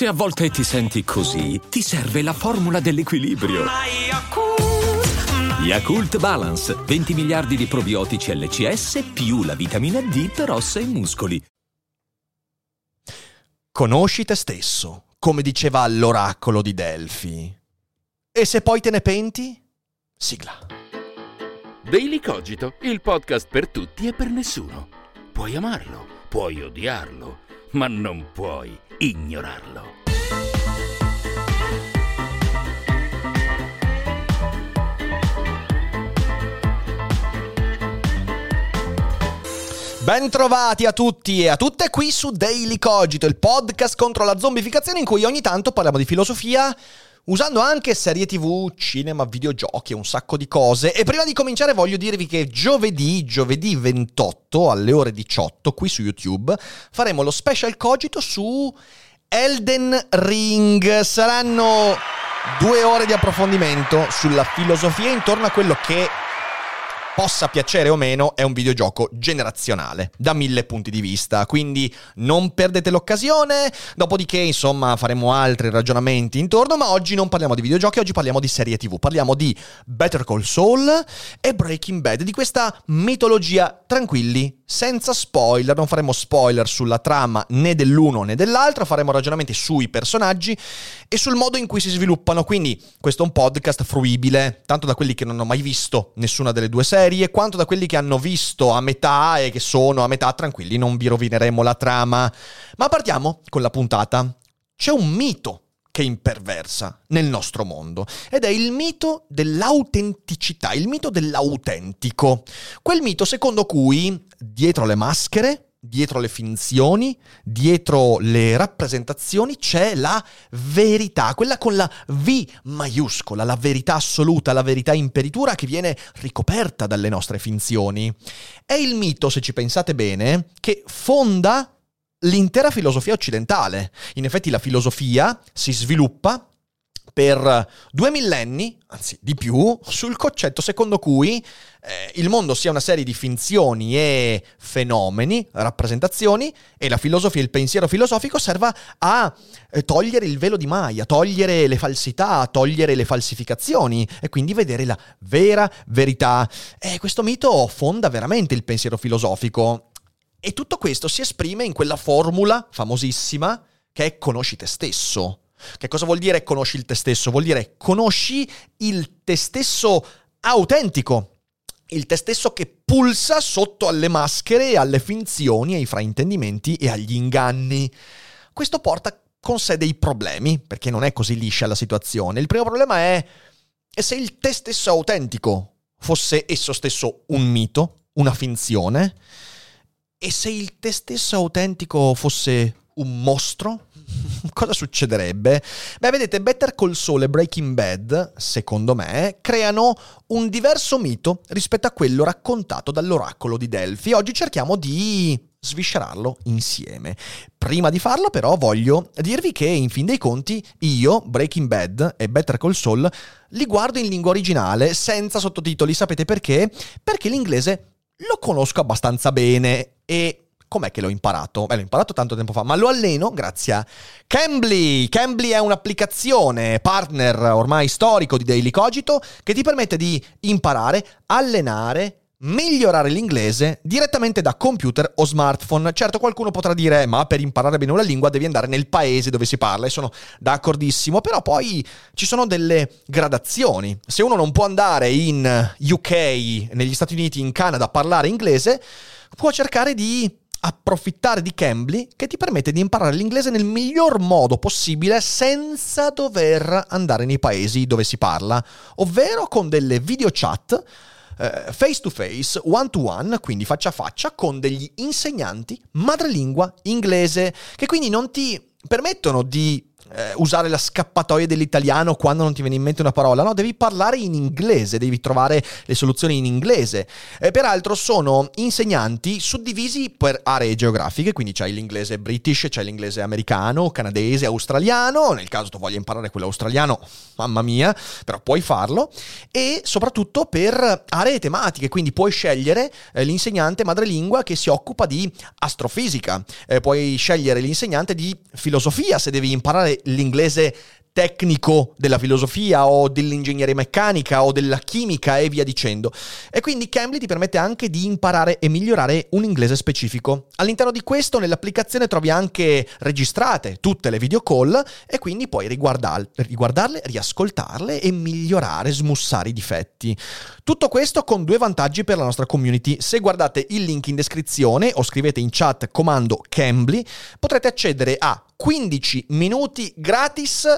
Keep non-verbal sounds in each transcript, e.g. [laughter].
Se a volte ti senti così, ti serve la formula dell'equilibrio. Yakult Balance, 20 miliardi di probiotici LCS più la vitamina D per ossa e muscoli. Conosci te stesso, come diceva l'oracolo di Delfi. E se poi te ne penti? Sigla. Daily Cogito, il podcast per tutti e per nessuno. Puoi amarlo, puoi odiarlo, ma non puoi ignorarlo. Bentrovati a tutti e a tutte qui su Daily Cogito, il podcast contro la zombificazione in cui ogni tanto parliamo di filosofia usando anche serie tv, cinema, videogiochi e un sacco di cose. E prima di cominciare voglio dirvi che giovedì, giovedì 28 alle ore 18 qui su YouTube faremo lo special cogito su Elden Ring. Saranno due ore di approfondimento sulla filosofia intorno a quello che possa piacere o meno, è un videogioco generazionale, da mille punti di vista, quindi non perdete l'occasione, dopodiché insomma faremo altri ragionamenti intorno, ma oggi non parliamo di videogiochi, oggi parliamo di serie tv, parliamo di Better Call Saul e Breaking Bad, di questa mitologia tranquilli, senza spoiler, non faremo spoiler sulla trama né dell'uno né dell'altro, faremo ragionamenti sui personaggi e sul modo in cui si sviluppano, quindi questo è un podcast fruibile, tanto da quelli che non hanno mai visto nessuna delle due serie, serie quanto da quelli che hanno visto a metà e che sono a metà tranquilli, non vi rovineremo la trama. Ma partiamo con la puntata. C'è un mito che imperversa nel nostro mondo ed è il mito dell'autenticità, il mito dell'autentico. Quel mito secondo cui dietro le maschere dietro le finzioni, dietro le rappresentazioni c'è la verità, quella con la V maiuscola, la verità assoluta, la verità imperitura che viene ricoperta dalle nostre finzioni. È il mito, se ci pensate bene, che fonda l'intera filosofia occidentale. In effetti la filosofia si sviluppa per due millenni, anzi di più, sul concetto secondo cui eh, il mondo sia una serie di finzioni e fenomeni, rappresentazioni, e la filosofia, il pensiero filosofico serva a eh, togliere il velo di Maya, togliere le falsità, togliere le falsificazioni e quindi vedere la vera verità. E questo mito fonda veramente il pensiero filosofico. E tutto questo si esprime in quella formula famosissima che è conosci te stesso. Che cosa vuol dire conosci il te stesso? Vuol dire conosci il te stesso autentico, il te stesso che pulsa sotto alle maschere, alle finzioni, ai fraintendimenti e agli inganni. Questo porta con sé dei problemi, perché non è così liscia la situazione. Il primo problema è, se il te stesso autentico fosse esso stesso un mito, una finzione, e se il te stesso autentico fosse un mostro, [laughs] cosa succederebbe? Beh, vedete, Better Call Saul e Breaking Bad, secondo me, creano un diverso mito rispetto a quello raccontato dall'oracolo di Delphi. Oggi cerchiamo di sviscerarlo insieme. Prima di farlo però voglio dirvi che in fin dei conti io Breaking Bad e Better Call Saul li guardo in lingua originale senza sottotitoli, sapete perché? Perché l'inglese lo conosco abbastanza bene e Com'è che l'ho imparato? Beh, l'ho imparato tanto tempo fa, ma lo alleno grazie a Cambly. Cambly è un'applicazione partner ormai storico di Daily Cogito che ti permette di imparare, allenare, migliorare l'inglese direttamente da computer o smartphone. Certo, qualcuno potrà dire, ma per imparare bene una lingua devi andare nel paese dove si parla, e sono d'accordissimo, però poi ci sono delle gradazioni. Se uno non può andare in UK, negli Stati Uniti, in Canada a parlare inglese, può cercare di approfittare di Cambly che ti permette di imparare l'inglese nel miglior modo possibile senza dover andare nei paesi dove si parla, ovvero con delle video chat eh, face to face, one to one, quindi faccia a faccia con degli insegnanti madrelingua inglese che quindi non ti permettono di eh, usare la scappatoia dell'italiano quando non ti viene in mente una parola, no, devi parlare in inglese, devi trovare le soluzioni in inglese. Eh, peraltro sono insegnanti suddivisi per aree geografiche, quindi c'hai l'inglese british, c'hai l'inglese americano, canadese, australiano, nel caso tu voglia imparare quello australiano, mamma mia, però puoi farlo, e soprattutto per aree tematiche, quindi puoi scegliere eh, l'insegnante madrelingua che si occupa di astrofisica, eh, puoi scegliere l'insegnante di filosofia se devi imparare l'inglese tecnico della filosofia o dell'ingegneria meccanica o della chimica e via dicendo. E quindi Cambly ti permette anche di imparare e migliorare un inglese specifico. All'interno di questo nell'applicazione trovi anche registrate tutte le video call e quindi puoi riguardarle, riascoltarle e migliorare, smussare i difetti. Tutto questo con due vantaggi per la nostra community. Se guardate il link in descrizione o scrivete in chat comando Cambly, potrete accedere a 15 minuti gratis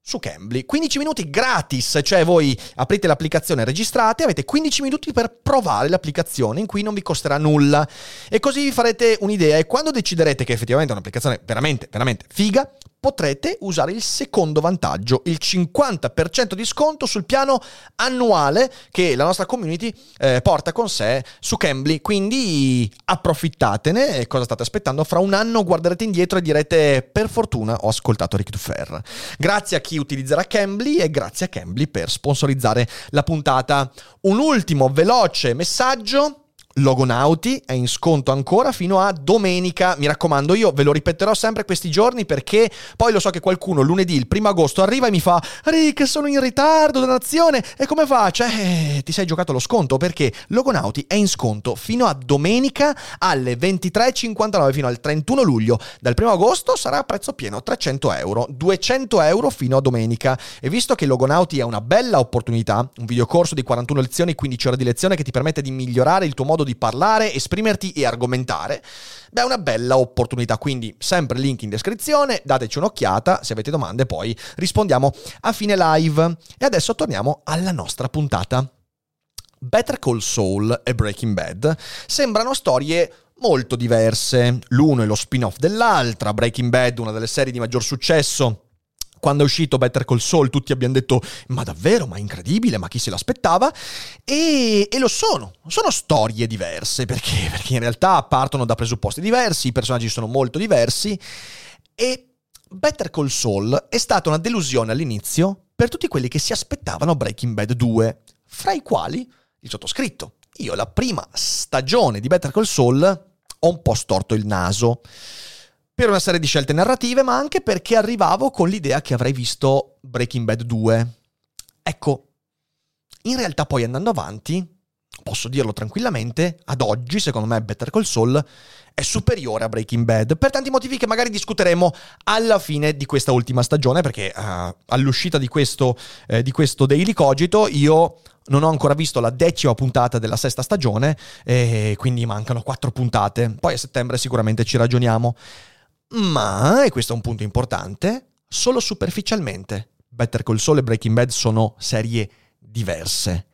su Cambly. 15 minuti gratis, cioè voi aprite l'applicazione, registrate, avete 15 minuti per provare l'applicazione in cui non vi costerà nulla e così vi farete un'idea e quando deciderete che effettivamente è un'applicazione veramente, veramente figa, potrete usare il secondo vantaggio, il 50% di sconto sul piano annuale che la nostra community eh, porta con sé su Cambly. Quindi approfittatene. Cosa state aspettando? Fra un anno guarderete indietro e direte: Per fortuna ho ascoltato Rick Dufer. Grazie a chi utilizzerà Cambly e grazie a Cambly per sponsorizzare la puntata. Un ultimo veloce messaggio Logonauti è in sconto ancora fino a domenica. Mi raccomando, io ve lo ripeterò sempre questi giorni perché poi lo so che qualcuno lunedì, il primo agosto, arriva e mi fa: Rick, sono in ritardo, donazione. E come faccio? Eh, ti sei giocato lo sconto perché Logonauti è in sconto fino a domenica alle 23.59 fino al 31 luglio. Dal primo agosto sarà a prezzo pieno 300 euro, 200 euro fino a domenica. E visto che Logonauti è una bella opportunità, un videocorso di 41 lezioni, 15 ore di lezione che ti permette di migliorare il tuo modo di parlare, esprimerti e argomentare, beh è una bella opportunità, quindi sempre link in descrizione, dateci un'occhiata, se avete domande poi rispondiamo a fine live. E adesso torniamo alla nostra puntata. Better Call Saul e Breaking Bad sembrano storie molto diverse. L'uno è lo spin-off dell'altra, Breaking Bad, una delle serie di maggior successo quando è uscito Better Call Saul tutti abbiamo detto ma davvero, ma incredibile, ma chi se l'aspettava? E, e lo sono, sono storie diverse perché, [laughs] perché in realtà partono da presupposti diversi, i personaggi sono molto diversi e Better Call Saul è stata una delusione all'inizio per tutti quelli che si aspettavano Breaking Bad 2, fra i quali il sottoscritto. Io la prima stagione di Better Call Saul ho un po' storto il naso per una serie di scelte narrative, ma anche perché arrivavo con l'idea che avrei visto Breaking Bad 2. Ecco, in realtà poi andando avanti, posso dirlo tranquillamente, ad oggi secondo me Better Call Saul è superiore a Breaking Bad, per tanti motivi che magari discuteremo alla fine di questa ultima stagione, perché uh, all'uscita di questo, eh, di questo Daily Cogito io non ho ancora visto la decima puntata della sesta stagione, e quindi mancano quattro puntate, poi a settembre sicuramente ci ragioniamo. Ma, e questo è un punto importante, solo superficialmente. Better Call Saul e Breaking Bad sono serie diverse.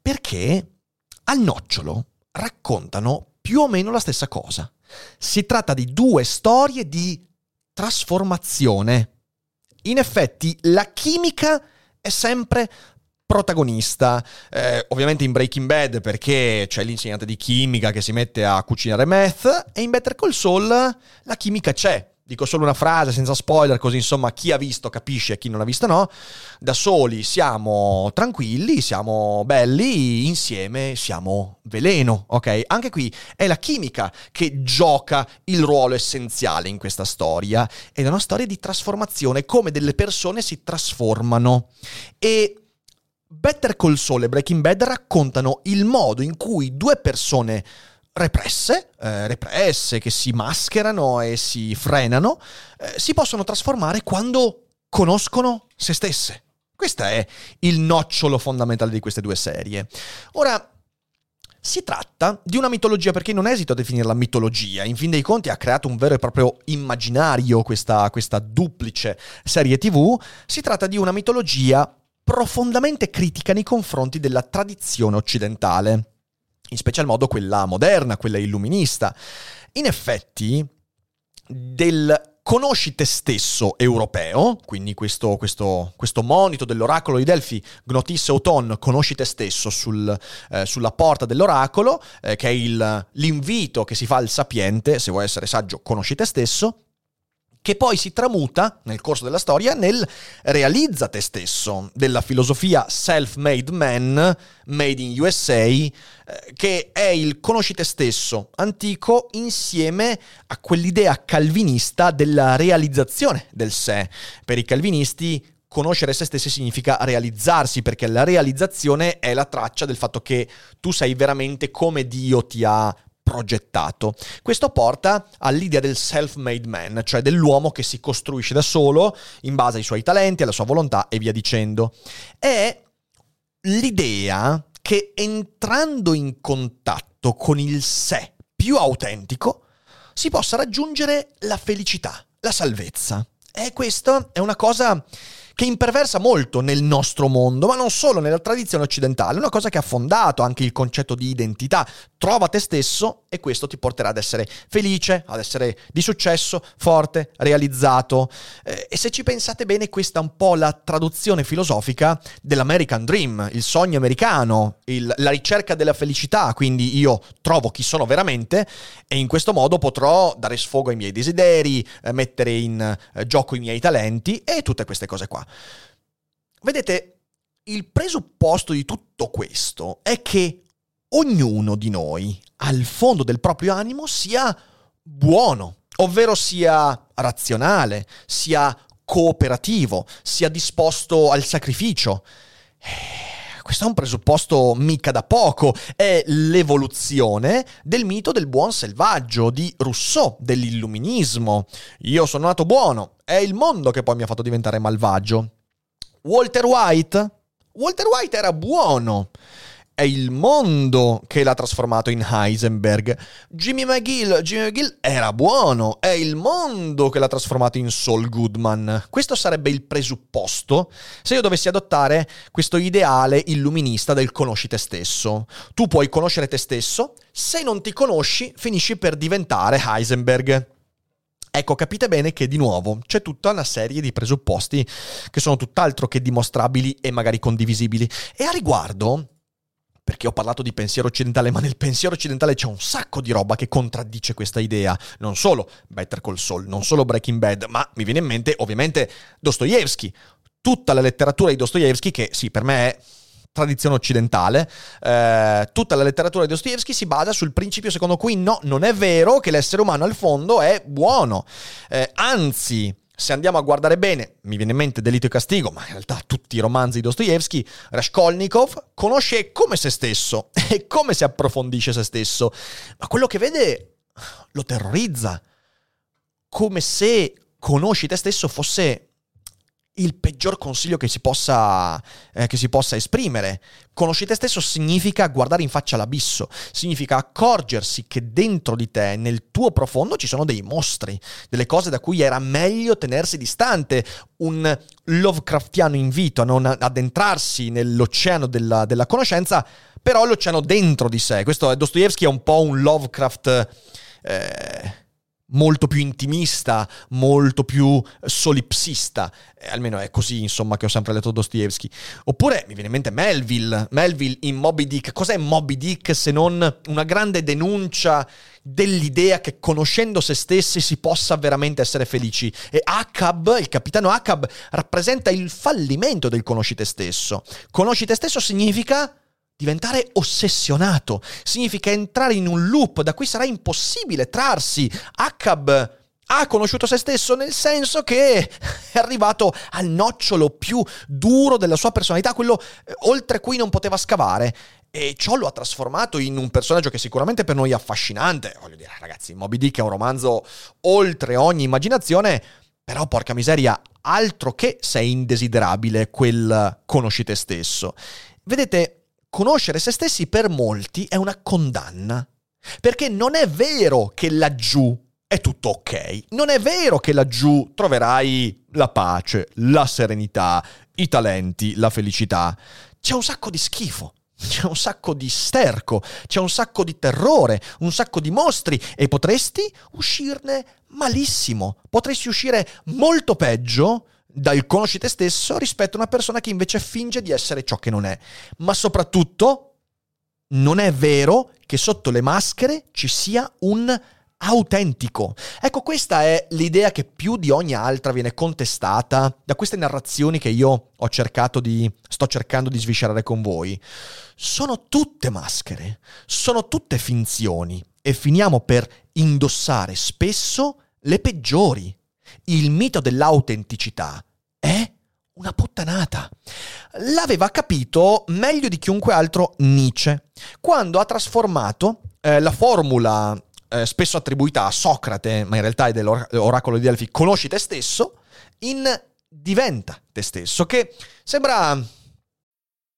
Perché al nocciolo raccontano più o meno la stessa cosa. Si tratta di due storie di trasformazione. In effetti la chimica è sempre protagonista. Eh, ovviamente in Breaking Bad perché c'è l'insegnante di chimica che si mette a cucinare meth e in Better Call Saul la chimica c'è. Dico solo una frase senza spoiler, così insomma chi ha visto capisce e chi non ha visto no. Da soli siamo tranquilli, siamo belli, insieme siamo veleno, ok? Anche qui è la chimica che gioca il ruolo essenziale in questa storia. Ed è una storia di trasformazione, come delle persone si trasformano. E Better Call Saul e Breaking Bad raccontano il modo in cui due persone represse, eh, represse, che si mascherano e si frenano, eh, si possono trasformare quando conoscono se stesse. Questo è il nocciolo fondamentale di queste due serie. Ora, si tratta di una mitologia, perché non esito a definirla mitologia, in fin dei conti ha creato un vero e proprio immaginario questa, questa duplice serie tv, si tratta di una mitologia profondamente critica nei confronti della tradizione occidentale, in special modo quella moderna, quella illuminista. In effetti, del conosci te stesso europeo, quindi questo, questo, questo monito dell'oracolo di Delfi, Gnotis Auton, conosci te stesso sul, eh, sulla porta dell'oracolo, eh, che è il, l'invito che si fa al sapiente, se vuoi essere saggio, conosci te stesso che poi si tramuta nel corso della storia nel realizza te stesso, della filosofia self-made man, made in USA, eh, che è il conosci te stesso antico insieme a quell'idea calvinista della realizzazione del sé. Per i calvinisti conoscere se stessi significa realizzarsi, perché la realizzazione è la traccia del fatto che tu sei veramente come Dio ti ha progettato. Questo porta all'idea del self-made man, cioè dell'uomo che si costruisce da solo in base ai suoi talenti, alla sua volontà e via dicendo. È l'idea che entrando in contatto con il sé più autentico si possa raggiungere la felicità, la salvezza. E questa è una cosa che imperversa molto nel nostro mondo, ma non solo nella tradizione occidentale, una cosa che ha fondato anche il concetto di identità. Trova te stesso e questo ti porterà ad essere felice, ad essere di successo, forte, realizzato. Eh, e se ci pensate bene, questa è un po' la traduzione filosofica dell'American Dream, il sogno americano, il, la ricerca della felicità, quindi io trovo chi sono veramente e in questo modo potrò dare sfogo ai miei desideri, eh, mettere in eh, gioco i miei talenti e tutte queste cose qua. Vedete, il presupposto di tutto questo è che ognuno di noi, al fondo del proprio animo, sia buono, ovvero sia razionale, sia cooperativo, sia disposto al sacrificio. Eh, questo è un presupposto mica da poco, è l'evoluzione del mito del buon selvaggio di Rousseau, dell'illuminismo. Io sono nato buono, è il mondo che poi mi ha fatto diventare malvagio. Walter White? Walter White era buono. È il mondo che l'ha trasformato in Heisenberg. Jimmy McGill, Jimmy McGill era buono. È il mondo che l'ha trasformato in Saul Goodman. Questo sarebbe il presupposto se io dovessi adottare questo ideale illuminista del conosci te stesso. Tu puoi conoscere te stesso, se non ti conosci finisci per diventare Heisenberg. Ecco, capite bene che di nuovo c'è tutta una serie di presupposti che sono tutt'altro che dimostrabili e magari condivisibili. E a riguardo, perché ho parlato di pensiero occidentale, ma nel pensiero occidentale c'è un sacco di roba che contraddice questa idea. Non solo Better Call Saul, non solo Breaking Bad, ma mi viene in mente ovviamente Dostoevsky. Tutta la letteratura di Dostoevsky, che sì, per me è tradizione occidentale, eh, tutta la letteratura di Dostoevsky si basa sul principio secondo cui no, non è vero che l'essere umano al fondo è buono, eh, anzi se andiamo a guardare bene, mi viene in mente Delitto e Castigo, ma in realtà tutti i romanzi di Dostoevsky, Raskolnikov conosce come se stesso [laughs] e come si approfondisce se stesso, ma quello che vede lo terrorizza, come se conosci te stesso fosse il peggior consiglio che si, possa, eh, che si possa esprimere. Conosci te stesso significa guardare in faccia l'abisso, significa accorgersi che dentro di te, nel tuo profondo, ci sono dei mostri, delle cose da cui era meglio tenersi distante, un Lovecraftiano invito a non addentrarsi nell'oceano della, della conoscenza, però l'oceano dentro di sé. Questo Dostoevsky è un po' un Lovecraft... Eh, molto più intimista, molto più solipsista, eh, almeno è così insomma che ho sempre letto Dostoevsky. Oppure mi viene in mente Melville, Melville in Moby Dick, cos'è Moby Dick se non una grande denuncia dell'idea che conoscendo se stessi si possa veramente essere felici e Akab, il capitano Akab, rappresenta il fallimento del conosci te stesso. Conosci te stesso significa Diventare ossessionato significa entrare in un loop da cui sarà impossibile trarsi. Akab ha conosciuto se stesso nel senso che è arrivato al nocciolo più duro della sua personalità, quello eh, oltre cui non poteva scavare. E ciò lo ha trasformato in un personaggio che sicuramente per noi è affascinante. Voglio dire, ragazzi, Moby Dick è un romanzo oltre ogni immaginazione, però porca miseria, altro che sei indesiderabile quel conosci te stesso. Vedete, conoscere se stessi per molti è una condanna. Perché non è vero che laggiù è tutto ok. Non è vero che laggiù troverai la pace, la serenità, i talenti, la felicità. C'è un sacco di schifo c'è un sacco di sterco, c'è un sacco di terrore, un sacco di mostri e potresti uscirne malissimo. Potresti uscire molto peggio dal conosci te stesso rispetto a una persona che invece finge di essere ciò che non è. Ma soprattutto non è vero che sotto le maschere ci sia un autentico. Ecco, questa è l'idea che più di ogni altra viene contestata da queste narrazioni che io ho cercato di sto cercando di sviscerare con voi. Sono tutte maschere, sono tutte finzioni e finiamo per indossare spesso le peggiori. Il mito dell'autenticità è una puttanata. L'aveva capito meglio di chiunque altro Nietzsche, quando ha trasformato eh, la formula eh, spesso attribuita a Socrate, ma in realtà è dell'oracolo di Delfi, conosci te stesso, in diventa te stesso, che sembra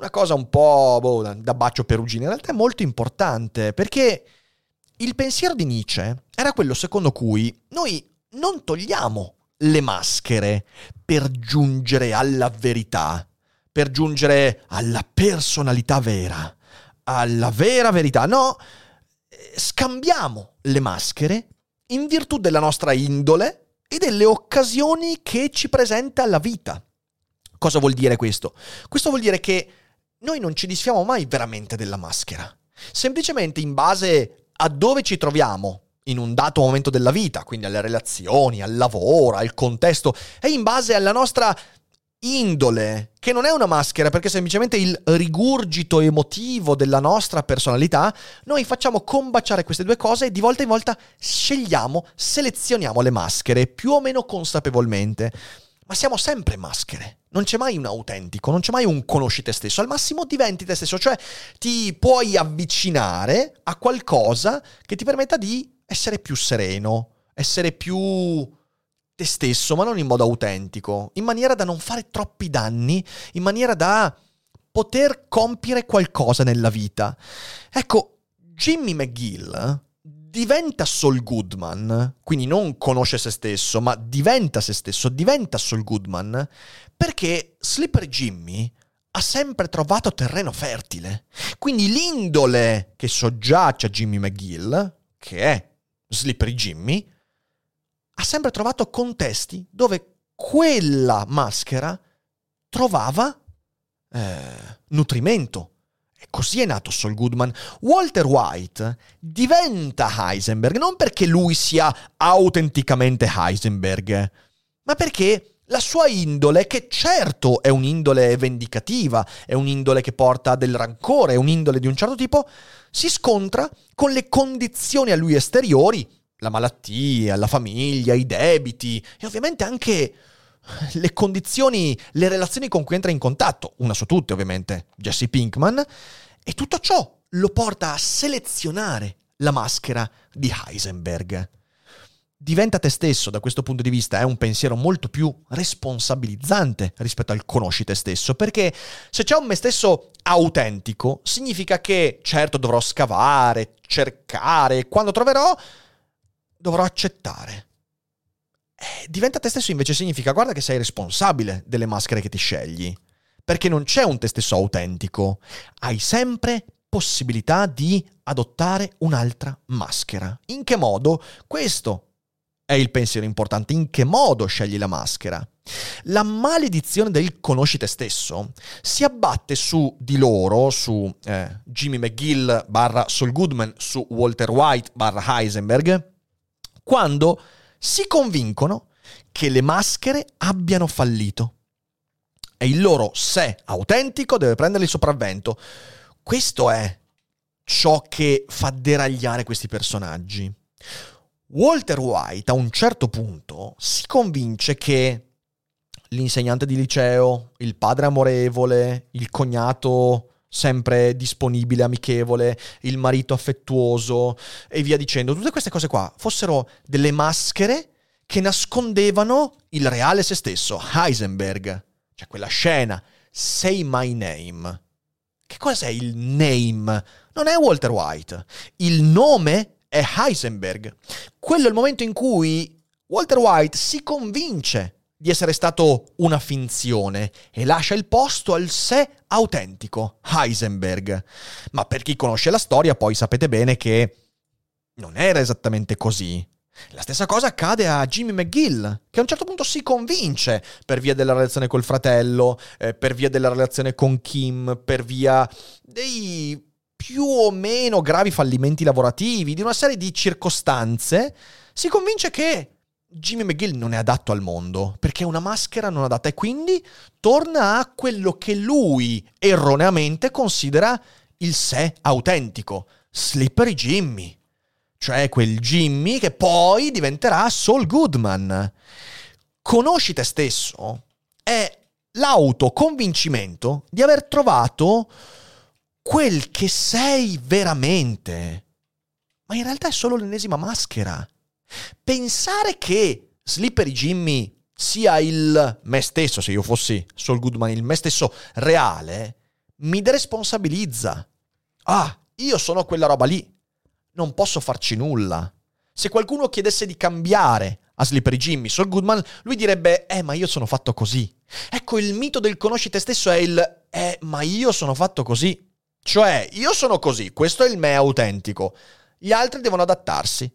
Una cosa un po' boh, da bacio perugino, in realtà è molto importante perché il pensiero di Nietzsche era quello secondo cui noi non togliamo le maschere per giungere alla verità, per giungere alla personalità vera, alla vera verità. No, scambiamo le maschere in virtù della nostra indole e delle occasioni che ci presenta la vita. Cosa vuol dire questo? Questo vuol dire che noi non ci disfiamo mai veramente della maschera. Semplicemente in base a dove ci troviamo in un dato momento della vita, quindi alle relazioni, al lavoro, al contesto, e in base alla nostra indole, che non è una maschera perché semplicemente il rigurgito emotivo della nostra personalità, noi facciamo combaciare queste due cose e di volta in volta scegliamo, selezioniamo le maschere più o meno consapevolmente. Ma siamo sempre maschere. Non c'è mai un autentico, non c'è mai un conosci te stesso, al massimo diventi te stesso, cioè ti puoi avvicinare a qualcosa che ti permetta di essere più sereno, essere più te stesso, ma non in modo autentico, in maniera da non fare troppi danni, in maniera da poter compiere qualcosa nella vita. Ecco, Jimmy McGill diventa Saul Goodman, quindi non conosce se stesso, ma diventa se stesso, diventa Saul Goodman, perché Slippery Jimmy ha sempre trovato terreno fertile. Quindi l'indole che soggiace a Jimmy McGill, che è Slippery Jimmy, ha sempre trovato contesti dove quella maschera trovava eh, nutrimento, così è nato Saul Goodman. Walter White diventa Heisenberg non perché lui sia autenticamente Heisenberg, ma perché la sua indole, che certo è un'indole vendicativa, è un'indole che porta del rancore, è un'indole di un certo tipo, si scontra con le condizioni a lui esteriori, la malattia, la famiglia, i debiti e ovviamente anche le condizioni, le relazioni con cui entra in contatto, una su tutte ovviamente, Jesse Pinkman, e tutto ciò lo porta a selezionare la maschera di Heisenberg. Diventa te stesso da questo punto di vista è un pensiero molto più responsabilizzante rispetto al conosci te stesso, perché se c'è un me stesso autentico, significa che certo dovrò scavare, cercare, quando troverò dovrò accettare eh, diventa te stesso invece significa guarda che sei responsabile delle maschere che ti scegli. Perché non c'è un te stesso autentico. Hai sempre possibilità di adottare un'altra maschera. In che modo? Questo è il pensiero importante. In che modo scegli la maschera? La maledizione del conosci te stesso si abbatte su di loro, su eh, Jimmy McGill barra Saul Goodman, su Walter White barra Heisenberg, quando si convincono che le maschere abbiano fallito e il loro sé autentico deve prendere il sopravvento. Questo è ciò che fa deragliare questi personaggi. Walter White a un certo punto si convince che l'insegnante di liceo, il padre amorevole, il cognato sempre disponibile, amichevole, il marito affettuoso e via dicendo. Tutte queste cose qua fossero delle maschere che nascondevano il reale se stesso, Heisenberg. Cioè quella scena, Say My Name. Che cos'è il name? Non è Walter White. Il nome è Heisenberg. Quello è il momento in cui Walter White si convince di essere stato una finzione e lascia il posto al sé autentico, Heisenberg. Ma per chi conosce la storia poi sapete bene che non era esattamente così. La stessa cosa accade a Jimmy McGill, che a un certo punto si convince per via della relazione col fratello, eh, per via della relazione con Kim, per via dei più o meno gravi fallimenti lavorativi, di una serie di circostanze, si convince che Jimmy McGill non è adatto al mondo, perché è una maschera non adatta e quindi torna a quello che lui erroneamente considera il sé autentico, Slippery Jimmy, cioè quel Jimmy che poi diventerà Saul Goodman. Conosci te stesso è l'autoconvincimento di aver trovato quel che sei veramente. Ma in realtà è solo l'ennesima maschera. Pensare che Slippery Jimmy sia il me stesso, se io fossi Saul Goodman, il me stesso reale, mi deresponsabilizza. Ah, io sono quella roba lì. Non posso farci nulla. Se qualcuno chiedesse di cambiare a Slippery Jimmy, Saul Goodman, lui direbbe, eh, ma io sono fatto così. Ecco, il mito del conosci te stesso è il, eh, ma io sono fatto così. Cioè, io sono così, questo è il me autentico. Gli altri devono adattarsi.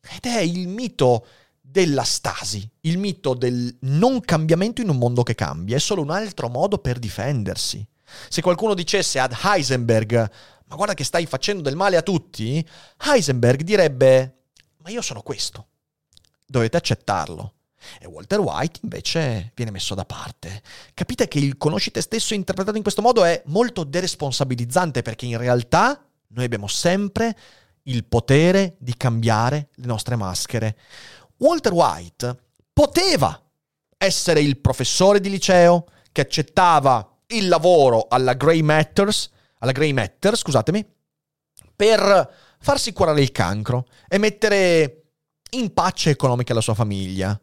Ed è il mito della stasi, il mito del non cambiamento in un mondo che cambia, è solo un altro modo per difendersi. Se qualcuno dicesse ad Heisenberg, ma guarda che stai facendo del male a tutti, Heisenberg direbbe, ma io sono questo, dovete accettarlo. E Walter White invece viene messo da parte. Capite che il conosci te stesso interpretato in questo modo è molto deresponsabilizzante perché in realtà noi abbiamo sempre il potere di cambiare le nostre maschere. Walter White poteva essere il professore di liceo che accettava il lavoro alla Grey Matters, alla Grey Matter, scusatemi, per farsi curare il cancro e mettere in pace economica la sua famiglia.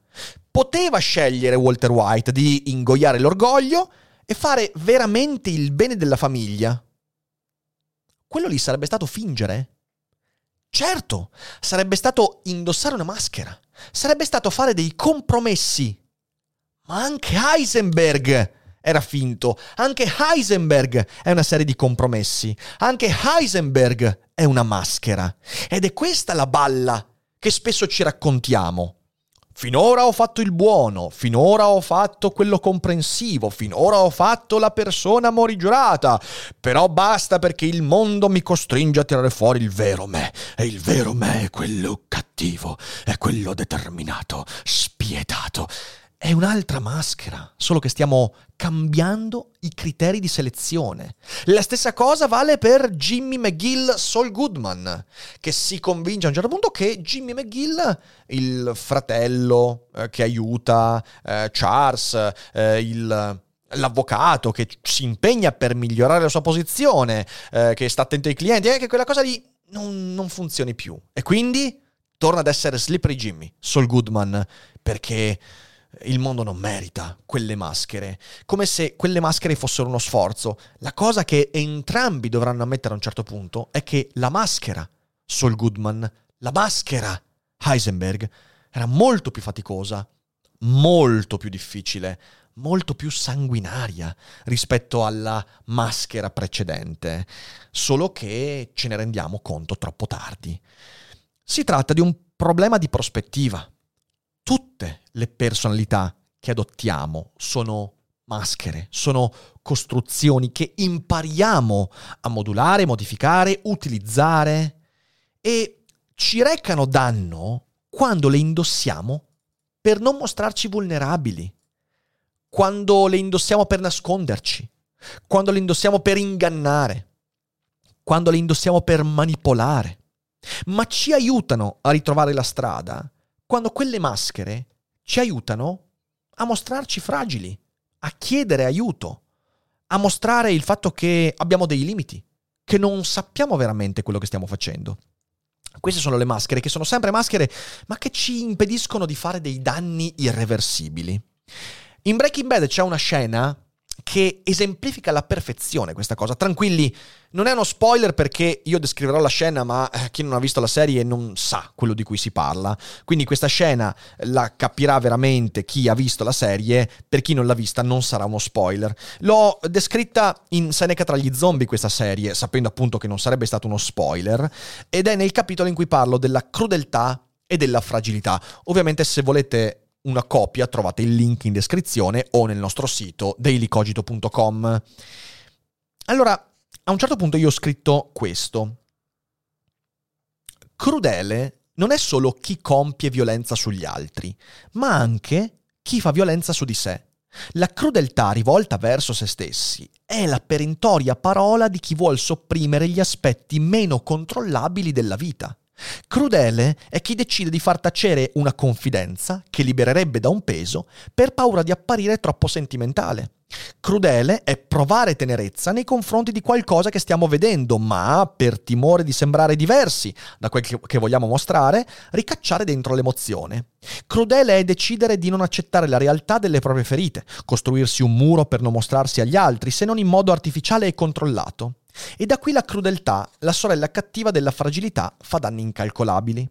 Poteva scegliere Walter White di ingoiare l'orgoglio e fare veramente il bene della famiglia. Quello lì sarebbe stato fingere? Certo, sarebbe stato indossare una maschera, sarebbe stato fare dei compromessi. Ma anche Heisenberg era finto, anche Heisenberg è una serie di compromessi, anche Heisenberg è una maschera. Ed è questa la balla che spesso ci raccontiamo. Finora ho fatto il buono, finora ho fatto quello comprensivo, finora ho fatto la persona morigiurata, però basta perché il mondo mi costringe a tirare fuori il vero me, e il vero me è quello cattivo, è quello determinato, spietato. È un'altra maschera, solo che stiamo cambiando i criteri di selezione. La stessa cosa vale per Jimmy McGill Saul Goodman, che si convince a un certo punto che Jimmy McGill, il fratello eh, che aiuta eh, Charles, eh, il l'avvocato che si impegna per migliorare la sua posizione, eh, che sta attento ai clienti, è che quella cosa lì non, non, funzioni più. E quindi torna ad essere Slippery Jimmy, Saul Goodman, perché il mondo non merita quelle maschere, come se quelle maschere fossero uno sforzo. La cosa che entrambi dovranno ammettere a un certo punto è che la maschera, Saul Goodman, la maschera, Heisenberg, era molto più faticosa, molto più difficile, molto più sanguinaria rispetto alla maschera precedente, solo che ce ne rendiamo conto troppo tardi. Si tratta di un problema di prospettiva tutte le personalità che adottiamo sono maschere, sono costruzioni che impariamo a modulare, modificare, utilizzare e ci recano danno quando le indossiamo per non mostrarci vulnerabili, quando le indossiamo per nasconderci, quando le indossiamo per ingannare, quando le indossiamo per manipolare, ma ci aiutano a ritrovare la strada quando quelle maschere ci aiutano a mostrarci fragili, a chiedere aiuto, a mostrare il fatto che abbiamo dei limiti, che non sappiamo veramente quello che stiamo facendo. Queste sono le maschere, che sono sempre maschere, ma che ci impediscono di fare dei danni irreversibili. In Breaking Bad c'è una scena che esemplifica alla perfezione questa cosa. Tranquilli, non è uno spoiler perché io descriverò la scena, ma eh, chi non ha visto la serie non sa quello di cui si parla. Quindi questa scena la capirà veramente chi ha visto la serie, per chi non l'ha vista non sarà uno spoiler. L'ho descritta in Seneca tra gli zombie questa serie, sapendo appunto che non sarebbe stato uno spoiler, ed è nel capitolo in cui parlo della crudeltà e della fragilità. Ovviamente se volete una copia, trovate il link in descrizione o nel nostro sito dailycogito.com. Allora, a un certo punto io ho scritto questo. Crudele non è solo chi compie violenza sugli altri, ma anche chi fa violenza su di sé. La crudeltà rivolta verso se stessi è la perentoria parola di chi vuol sopprimere gli aspetti meno controllabili della vita. Crudele è chi decide di far tacere una confidenza che libererebbe da un peso per paura di apparire troppo sentimentale. Crudele è provare tenerezza nei confronti di qualcosa che stiamo vedendo, ma per timore di sembrare diversi da quel che vogliamo mostrare, ricacciare dentro l'emozione. Crudele è decidere di non accettare la realtà delle proprie ferite, costruirsi un muro per non mostrarsi agli altri, se non in modo artificiale e controllato. E da qui la crudeltà, la sorella cattiva della fragilità, fa danni incalcolabili.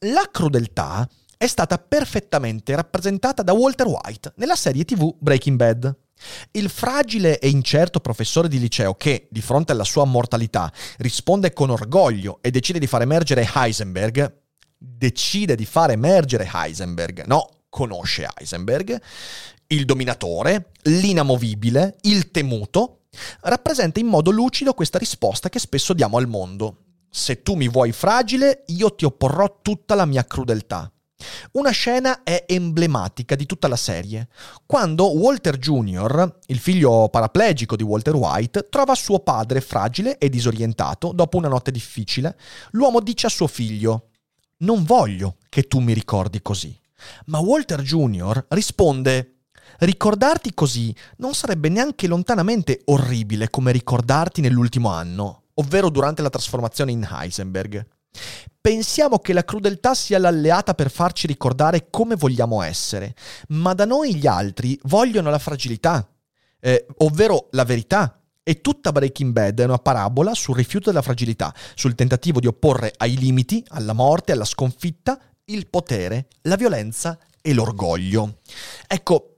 La crudeltà è stata perfettamente rappresentata da Walter White nella serie tv Breaking Bad. Il fragile e incerto professore di liceo che, di fronte alla sua mortalità, risponde con orgoglio e decide di far emergere Heisenberg, decide di far emergere Heisenberg, no, conosce Heisenberg, il dominatore, l'inamovibile, il temuto, rappresenta in modo lucido questa risposta che spesso diamo al mondo. Se tu mi vuoi fragile, io ti opporrò tutta la mia crudeltà. Una scena è emblematica di tutta la serie, quando Walter Jr., il figlio paraplegico di Walter White, trova suo padre fragile e disorientato dopo una notte difficile, l'uomo dice a suo figlio, non voglio che tu mi ricordi così. Ma Walter Jr. risponde, ricordarti così non sarebbe neanche lontanamente orribile come ricordarti nell'ultimo anno, ovvero durante la trasformazione in Heisenberg. Pensiamo che la crudeltà sia l'alleata per farci ricordare come vogliamo essere, ma da noi gli altri vogliono la fragilità, eh, ovvero la verità. E tutta Breaking Bad è una parabola sul rifiuto della fragilità, sul tentativo di opporre ai limiti, alla morte, alla sconfitta, il potere, la violenza e l'orgoglio. Ecco,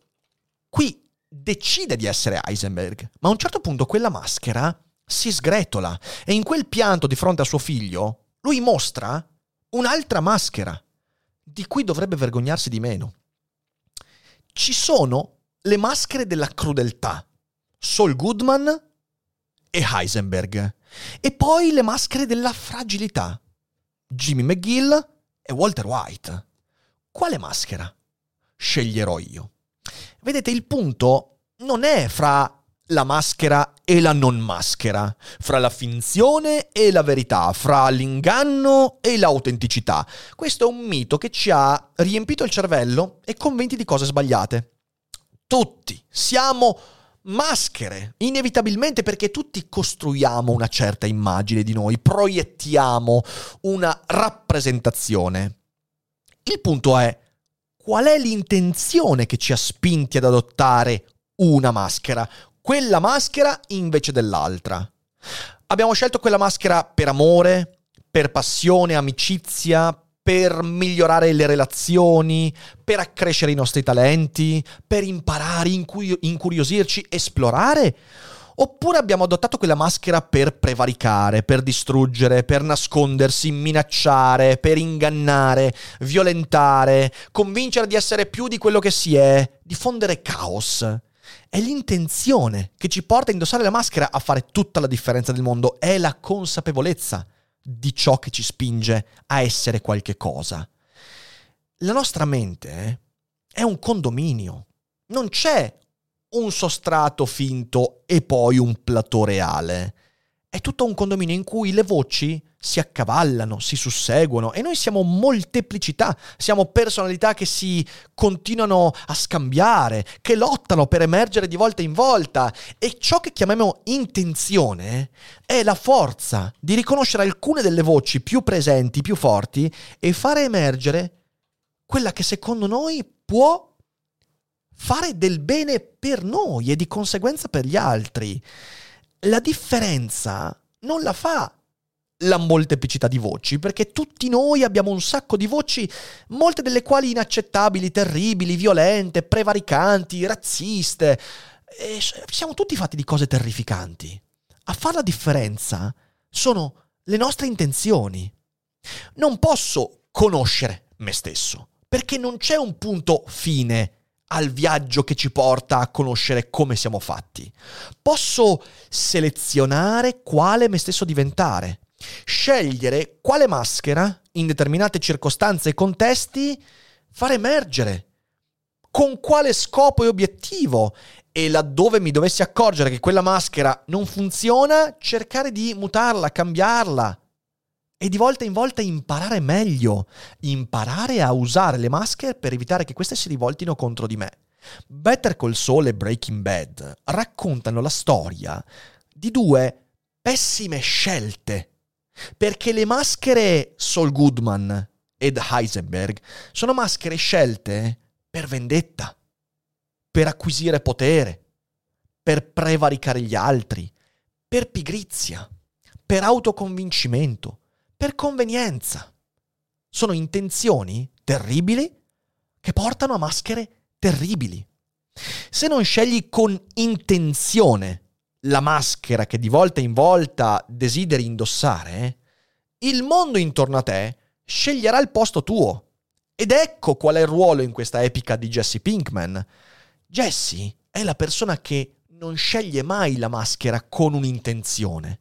Qui decide di essere Heisenberg, ma a un certo punto quella maschera si sgretola e in quel pianto di fronte a suo figlio lui mostra un'altra maschera di cui dovrebbe vergognarsi di meno. Ci sono le maschere della crudeltà, Saul Goodman e Heisenberg, e poi le maschere della fragilità, Jimmy McGill e Walter White. Quale maschera sceglierò io? Vedete, il punto non è fra la maschera e la non maschera, fra la finzione e la verità, fra l'inganno e l'autenticità. Questo è un mito che ci ha riempito il cervello e convinti di cose sbagliate. Tutti siamo maschere, inevitabilmente perché tutti costruiamo una certa immagine di noi, proiettiamo una rappresentazione. Il punto è, qual è l'intenzione che ci ha spinti ad adottare una maschera, quella maschera invece dell'altra. Abbiamo scelto quella maschera per amore, per passione, amicizia, per migliorare le relazioni, per accrescere i nostri talenti, per imparare, incuriosirci, esplorare? Oppure abbiamo adottato quella maschera per prevaricare, per distruggere, per nascondersi, minacciare, per ingannare, violentare, convincere di essere più di quello che si è, diffondere caos. È l'intenzione che ci porta a indossare la maschera a fare tutta la differenza del mondo, è la consapevolezza di ciò che ci spinge a essere qualche cosa. La nostra mente è un condominio. Non c'è un sostrato finto e poi un plateau reale. è tutto un condominio in cui le voci si accavallano, si susseguono e noi siamo molteplicità, siamo personalità che si continuano a scambiare, che lottano per emergere di volta in volta e ciò che chiamiamo intenzione è la forza di riconoscere alcune delle voci più presenti, più forti e fare emergere quella che secondo noi può fare del bene per noi e di conseguenza per gli altri la differenza non la fa la molteplicità di voci, perché tutti noi abbiamo un sacco di voci, molte delle quali inaccettabili, terribili, violente, prevaricanti, razziste. E siamo tutti fatti di cose terrificanti. A fare la differenza sono le nostre intenzioni. Non posso conoscere me stesso, perché non c'è un punto fine al viaggio che ci porta a conoscere come siamo fatti. Posso selezionare quale me stesso diventare, scegliere quale maschera in determinate circostanze e contesti far emergere, con quale scopo e obiettivo e laddove mi dovessi accorgere che quella maschera non funziona, cercare di mutarla, cambiarla e di volta in volta imparare meglio, imparare a usare le maschere per evitare che queste si rivoltino contro di me. Better Call Saul e Breaking Bad raccontano la storia di due pessime scelte, perché le maschere Saul Goodman ed Heisenberg sono maschere scelte per vendetta, per acquisire potere, per prevaricare gli altri, per pigrizia, per autoconvincimento per convenienza. Sono intenzioni terribili che portano a maschere terribili. Se non scegli con intenzione la maschera che di volta in volta desideri indossare, il mondo intorno a te sceglierà il posto tuo. Ed ecco qual è il ruolo in questa epica di Jesse Pinkman. Jesse è la persona che non sceglie mai la maschera con un'intenzione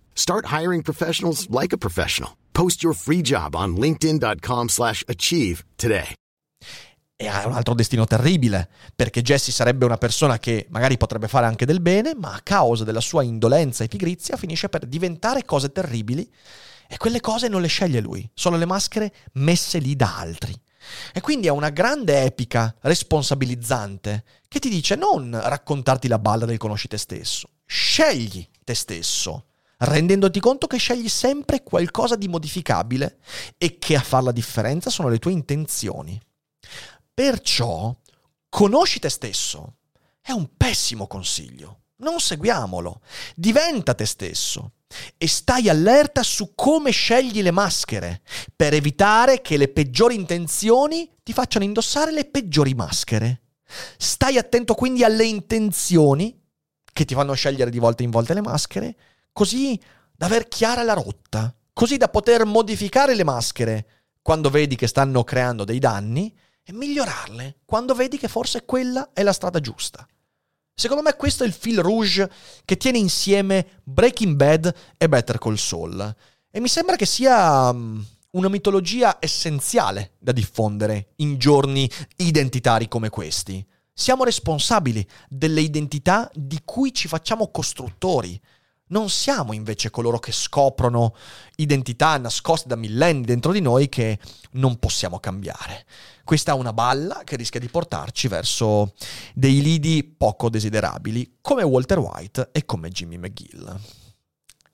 Start hiring professionals like a professional. Post your free job on linkedin.com slash achieve today. E ha un altro destino terribile, perché Jesse sarebbe una persona che magari potrebbe fare anche del bene, ma a causa della sua indolenza e pigrizia finisce per diventare cose terribili e quelle cose non le sceglie lui, sono le maschere messe lì da altri. E quindi è una grande epica responsabilizzante che ti dice non raccontarti la balla del conosci te stesso, scegli te stesso rendendoti conto che scegli sempre qualcosa di modificabile e che a far la differenza sono le tue intenzioni. Perciò, conosci te stesso. È un pessimo consiglio. Non seguiamolo. Diventa te stesso e stai allerta su come scegli le maschere per evitare che le peggiori intenzioni ti facciano indossare le peggiori maschere. Stai attento quindi alle intenzioni che ti fanno scegliere di volta in volta le maschere così da aver chiara la rotta, così da poter modificare le maschere quando vedi che stanno creando dei danni e migliorarle quando vedi che forse quella è la strada giusta. Secondo me questo è il fil rouge che tiene insieme Breaking Bad e Better Call Saul. E mi sembra che sia mm, una mitologia essenziale da diffondere in giorni identitari come questi. Siamo responsabili delle identità di cui ci facciamo costruttori. Non siamo invece coloro che scoprono identità nascoste da millenni dentro di noi che non possiamo cambiare. Questa è una balla che rischia di portarci verso dei lidi poco desiderabili, come Walter White e come Jimmy McGill.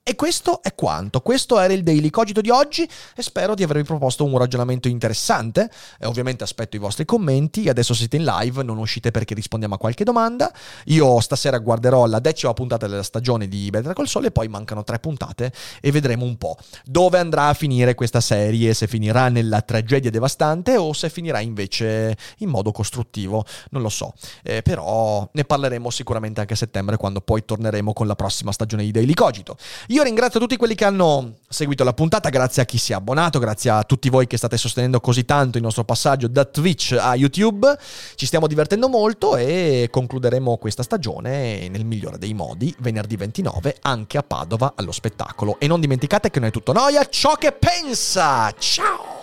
E questo è quanto. Questo era il Daily Cogito di oggi e spero di avervi proposto un ragionamento interessante. E ovviamente aspetto i vostri commenti. Adesso siete in live, non uscite perché rispondiamo a qualche domanda. Io stasera guarderò la decima puntata della stagione di Better Col Sole e poi mancano tre puntate e vedremo un po' dove andrà a finire questa serie, se finirà nella tragedia devastante o se finirà invece in modo costruttivo. Non lo so. Eh, però ne parleremo sicuramente anche a settembre quando poi torneremo con la prossima stagione di Daily Cogito. Io Io ringrazio tutti quelli che hanno seguito la puntata, grazie a chi si è abbonato, grazie a tutti voi che state sostenendo così tanto il nostro passaggio da Twitch a YouTube. Ci stiamo divertendo molto e concluderemo questa stagione nel migliore dei modi, venerdì 29, anche a Padova allo spettacolo. E non dimenticate che non è tutto noia ciò che pensa. Ciao!